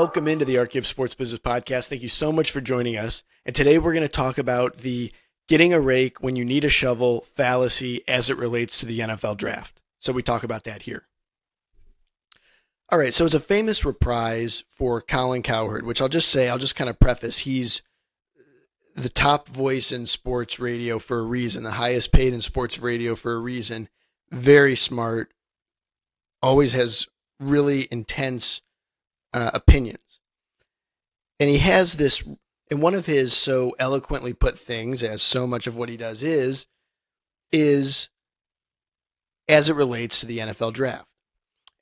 welcome into the Archetype Sports Business Podcast. Thank you so much for joining us. And today we're going to talk about the getting a rake when you need a shovel fallacy as it relates to the NFL draft. So we talk about that here. All right, so it's a famous reprise for Colin Cowherd, which I'll just say, I'll just kind of preface, he's the top voice in sports radio for a reason, the highest paid in sports radio for a reason. Very smart, always has really intense uh, opinions. And he has this, and one of his so eloquently put things, as so much of what he does is, is as it relates to the NFL draft.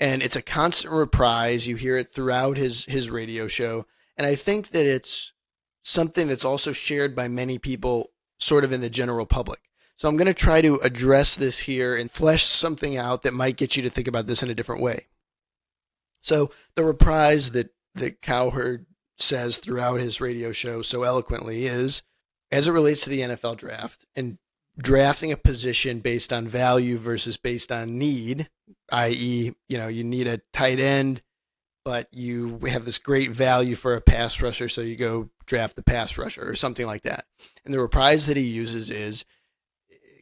And it's a constant reprise. You hear it throughout his his radio show. And I think that it's something that's also shared by many people sort of in the general public. So I'm going to try to address this here and flesh something out that might get you to think about this in a different way. So the reprise that that Cowherd says throughout his radio show so eloquently is as it relates to the NFL draft and drafting a position based on value versus based on need, i.e., you know, you need a tight end, but you have this great value for a pass rusher, so you go draft the pass rusher or something like that. And the reprise that he uses is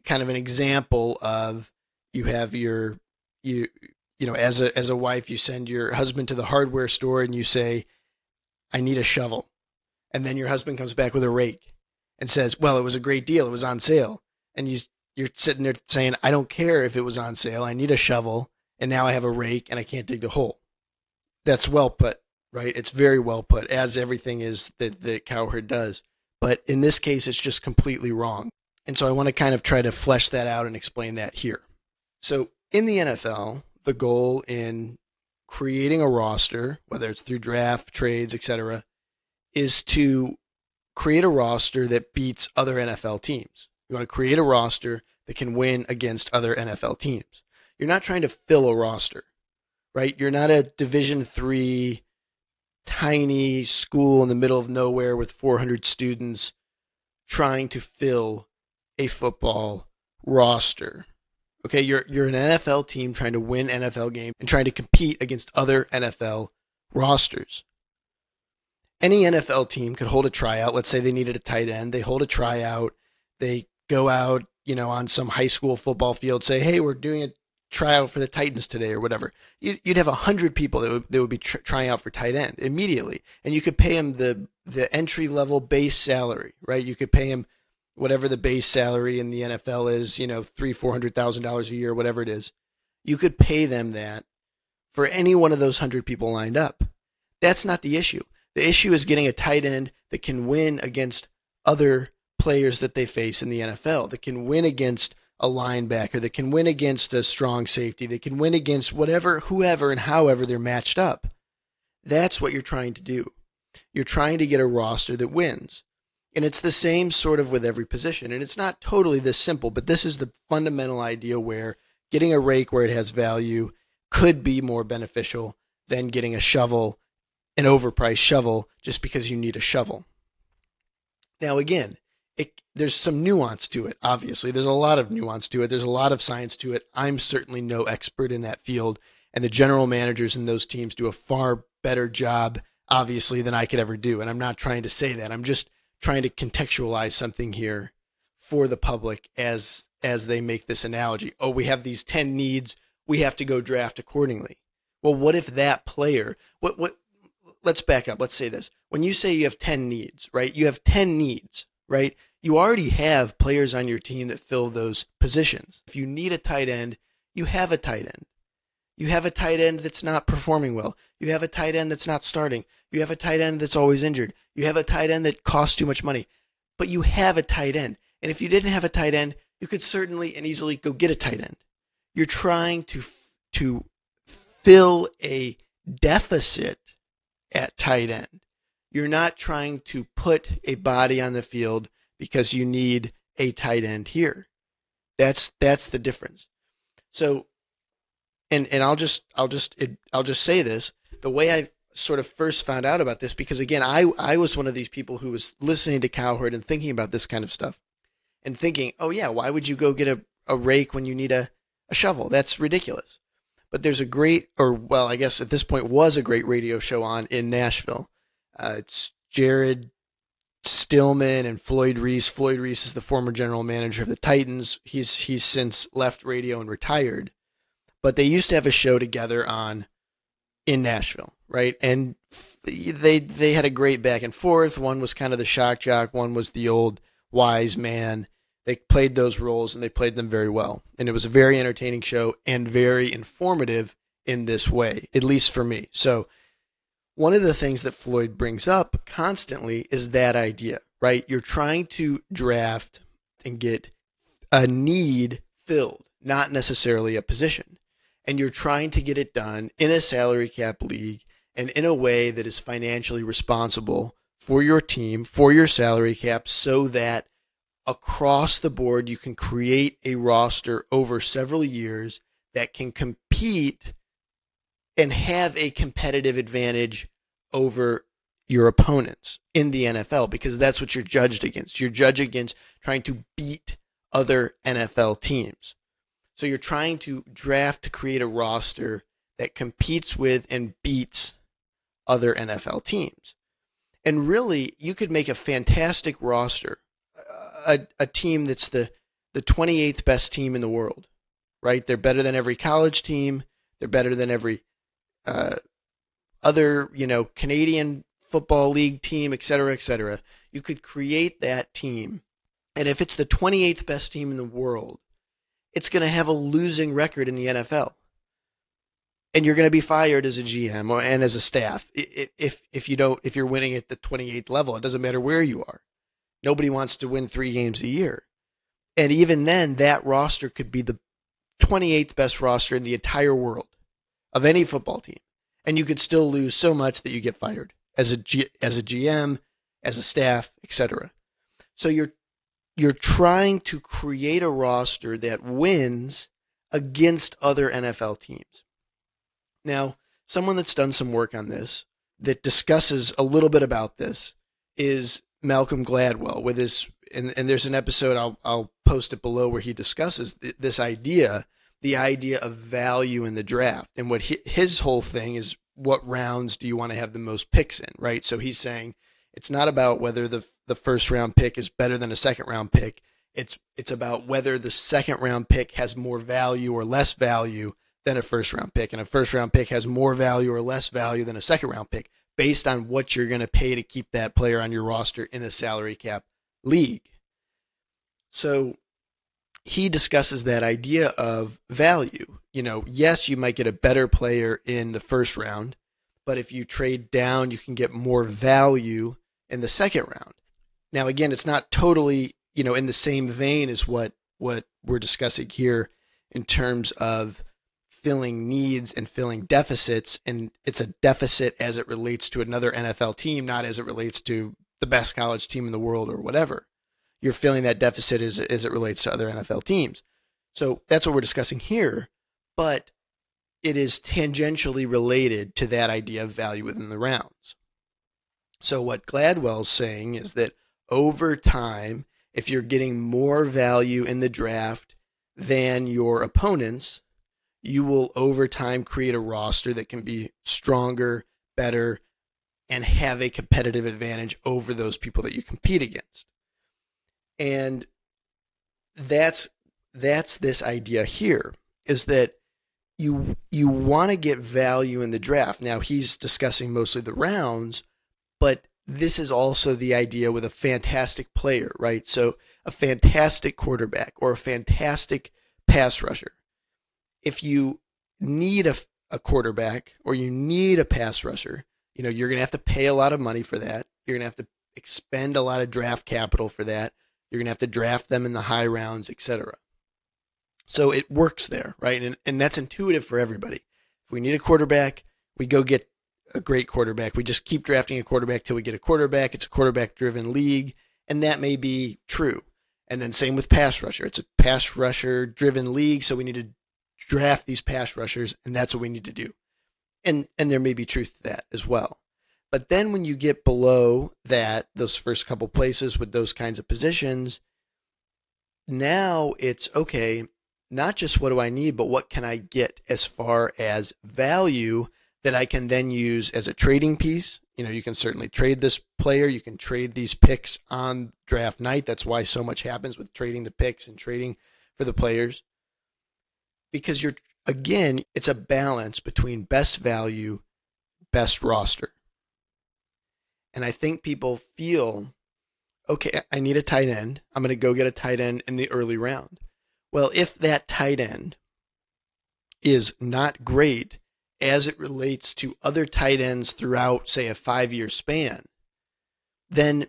kind of an example of you have your you you know, as a as a wife, you send your husband to the hardware store and you say, "I need a shovel," and then your husband comes back with a rake and says, "Well, it was a great deal. It was on sale," and you you're sitting there saying, "I don't care if it was on sale. I need a shovel, and now I have a rake and I can't dig the hole." That's well put, right? It's very well put, as everything is that that Cowherd does. But in this case, it's just completely wrong. And so I want to kind of try to flesh that out and explain that here. So in the NFL, the goal in creating a roster, whether it's through draft, trades, etc., is to create a roster that beats other NFL teams. You want to create a roster that can win against other NFL teams. You're not trying to fill a roster, right? You're not a Division 3 tiny school in the middle of nowhere with 400 students trying to fill a football roster. Okay, you're you're an NFL team trying to win NFL game and trying to compete against other NFL rosters. Any NFL team could hold a tryout. Let's say they needed a tight end. They hold a tryout. They go out, you know, on some high school football field, say, "Hey, we're doing a tryout for the Titans today," or whatever. You'd have a hundred people that would, that would be tr- trying out for tight end immediately, and you could pay them the the entry level base salary, right? You could pay them whatever the base salary in the NFL is, you know, three, four hundred thousand dollars a year, whatever it is, you could pay them that for any one of those hundred people lined up. That's not the issue. The issue is getting a tight end that can win against other players that they face in the NFL, that can win against a linebacker, that can win against a strong safety, that can win against whatever, whoever, and however they're matched up. That's what you're trying to do. You're trying to get a roster that wins. And it's the same sort of with every position. And it's not totally this simple, but this is the fundamental idea where getting a rake where it has value could be more beneficial than getting a shovel, an overpriced shovel, just because you need a shovel. Now, again, it, there's some nuance to it, obviously. There's a lot of nuance to it. There's a lot of science to it. I'm certainly no expert in that field. And the general managers in those teams do a far better job, obviously, than I could ever do. And I'm not trying to say that. I'm just trying to contextualize something here for the public as as they make this analogy. Oh, we have these 10 needs, we have to go draft accordingly. Well, what if that player what what let's back up. Let's say this. When you say you have 10 needs, right? You have 10 needs, right? You already have players on your team that fill those positions. If you need a tight end, you have a tight end. You have a tight end that's not performing well. You have a tight end that's not starting. You have a tight end that's always injured. You have a tight end that costs too much money. But you have a tight end. And if you didn't have a tight end, you could certainly and easily go get a tight end. You're trying to to fill a deficit at tight end. You're not trying to put a body on the field because you need a tight end here. That's that's the difference. So and and I'll just I'll just it, I'll just say this: the way I sort of first found out about this, because again, I I was one of these people who was listening to Cowherd and thinking about this kind of stuff, and thinking, oh yeah, why would you go get a, a rake when you need a, a shovel? That's ridiculous. but there's a great, or well, I guess at this point was a great radio show on in Nashville. Uh, it's Jared Stillman and Floyd Reese. Floyd Reese is the former general manager of the Titans. He's he's since left radio and retired. But they used to have a show together on in Nashville, right? And they they had a great back and forth. One was kind of the shock jock, one was the old wise man. They played those roles and they played them very well. And it was a very entertaining show and very informative in this way, at least for me. So one of the things that Floyd brings up constantly is that idea, right? You're trying to draft and get a need filled, not necessarily a position. And you're trying to get it done in a salary cap league and in a way that is financially responsible for your team, for your salary cap, so that across the board you can create a roster over several years that can compete and have a competitive advantage over your opponents in the NFL because that's what you're judged against. You're judged against trying to beat other NFL teams. So you're trying to draft to create a roster that competes with and beats other NFL teams. And really, you could make a fantastic roster, a, a team that's the, the 28th best team in the world, right? They're better than every college team. They're better than every uh, other, you know, Canadian football league team, et cetera, et cetera. You could create that team. And if it's the 28th best team in the world, it's going to have a losing record in the NFL. And you're going to be fired as a GM or, and as a staff if, if you don't, if you're winning at the 28th level. It doesn't matter where you are. Nobody wants to win three games a year. And even then, that roster could be the 28th best roster in the entire world of any football team and you could still lose so much that you get fired as a G, as a GM, as a staff, etc. So you're you're trying to create a roster that wins against other NFL teams. Now, someone that's done some work on this that discusses a little bit about this is Malcolm Gladwell with his and, and there's an episode I'll I'll post it below where he discusses th- this idea the idea of value in the draft. And what he, his whole thing is what rounds do you want to have the most picks in, right? So he's saying it's not about whether the the first round pick is better than a second round pick. It's it's about whether the second round pick has more value or less value than a first round pick, and a first round pick has more value or less value than a second round pick based on what you're going to pay to keep that player on your roster in a salary cap league. So he discusses that idea of value. You know, yes, you might get a better player in the first round, but if you trade down, you can get more value in the second round. Now, again, it's not totally, you know, in the same vein as what what we're discussing here in terms of filling needs and filling deficits and it's a deficit as it relates to another NFL team, not as it relates to the best college team in the world or whatever you're filling that deficit as, as it relates to other NFL teams. So that's what we're discussing here, but it is tangentially related to that idea of value within the rounds. So what Gladwell's saying is that over time, if you're getting more value in the draft than your opponents, you will over time create a roster that can be stronger, better, and have a competitive advantage over those people that you compete against and that's that's this idea here is that you you want to get value in the draft. Now he's discussing mostly the rounds, but this is also the idea with a fantastic player, right? So a fantastic quarterback or a fantastic pass rusher. If you need a, a quarterback or you need a pass rusher, you know, you're going to have to pay a lot of money for that. You're going to have to expend a lot of draft capital for that. You're going to have to draft them in the high rounds, etc. So it works there, right? And, and that's intuitive for everybody. If we need a quarterback, we go get a great quarterback. We just keep drafting a quarterback till we get a quarterback. It's a quarterback driven league. And that may be true. And then same with pass rusher. It's a pass rusher driven league. So we need to draft these pass rushers. And that's what we need to do. And, and there may be truth to that as well. But then when you get below that, those first couple places with those kinds of positions, now it's okay. not just what do I need, but what can I get as far as value that I can then use as a trading piece. You know, you can certainly trade this player, you can trade these picks on draft night. That's why so much happens with trading the picks and trading for the players. Because you're again, it's a balance between best value, best roster. And I think people feel, okay, I need a tight end. I'm going to go get a tight end in the early round. Well, if that tight end is not great as it relates to other tight ends throughout, say, a five year span, then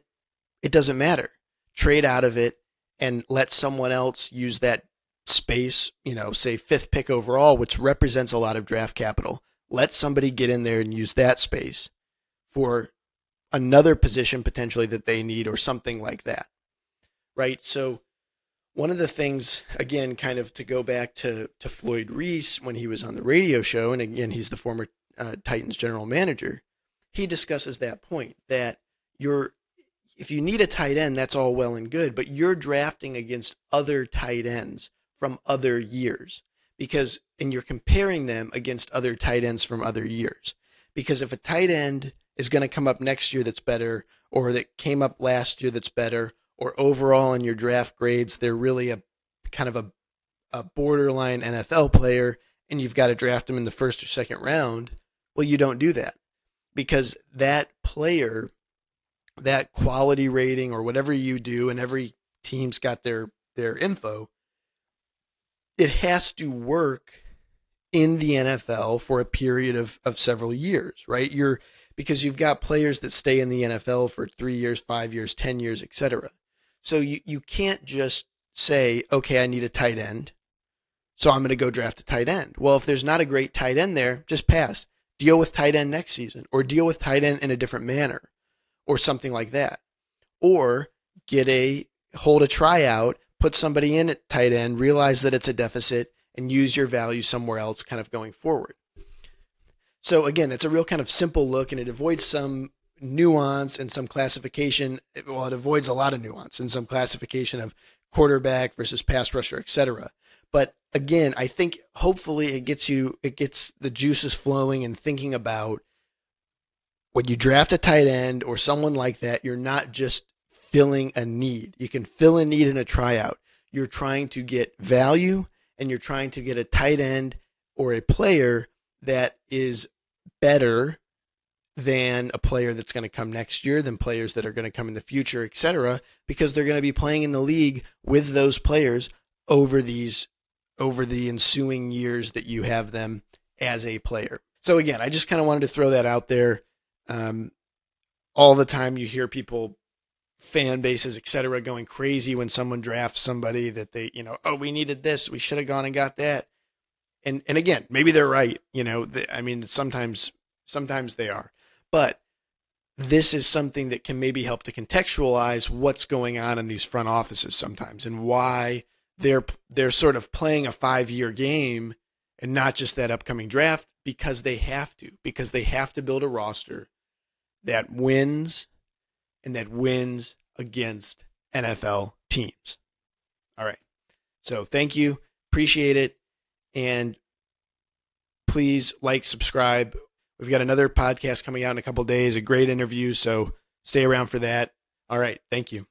it doesn't matter. Trade out of it and let someone else use that space, you know, say fifth pick overall, which represents a lot of draft capital. Let somebody get in there and use that space for another position potentially that they need or something like that. Right? So one of the things again kind of to go back to to Floyd Reese when he was on the radio show and again he's the former uh, Titans general manager, he discusses that point that you're if you need a tight end that's all well and good, but you're drafting against other tight ends from other years because and you're comparing them against other tight ends from other years. Because if a tight end is going to come up next year that's better, or that came up last year that's better, or overall in your draft grades, they're really a kind of a, a borderline NFL player and you've got to draft them in the first or second round. Well, you don't do that because that player, that quality rating or whatever you do, and every team's got their, their info, it has to work in the NFL for a period of, of several years, right? You're because you've got players that stay in the NFL for three years, five years, 10 years, etc. So you, you can't just say, okay, I need a tight end. So I'm going to go draft a tight end. Well, if there's not a great tight end there, just pass. Deal with tight end next season or deal with tight end in a different manner or something like that. Or get a hold a tryout, put somebody in at tight end, realize that it's a deficit and use your value somewhere else kind of going forward. So again, it's a real kind of simple look and it avoids some nuance and some classification. Well, it avoids a lot of nuance and some classification of quarterback versus pass rusher, etc. But again, I think hopefully it gets you, it gets the juices flowing and thinking about when you draft a tight end or someone like that, you're not just filling a need. You can fill a need in a tryout. You're trying to get value and you're trying to get a tight end or a player that is better than a player that's going to come next year, than players that are going to come in the future, etc., because they're going to be playing in the league with those players over these over the ensuing years that you have them as a player. So again, I just kind of wanted to throw that out there. Um, all the time you hear people fan bases etc going crazy when someone drafts somebody that they you know oh we needed this we should have gone and got that and and again, maybe they're right. You know, the, I mean, sometimes sometimes they are, but this is something that can maybe help to contextualize what's going on in these front offices sometimes and why they're they're sort of playing a five year game and not just that upcoming draft because they have to because they have to build a roster that wins and that wins against NFL teams. All right. So thank you. Appreciate it. And please like, subscribe. We've got another podcast coming out in a couple days, a great interview. So stay around for that. All right. Thank you.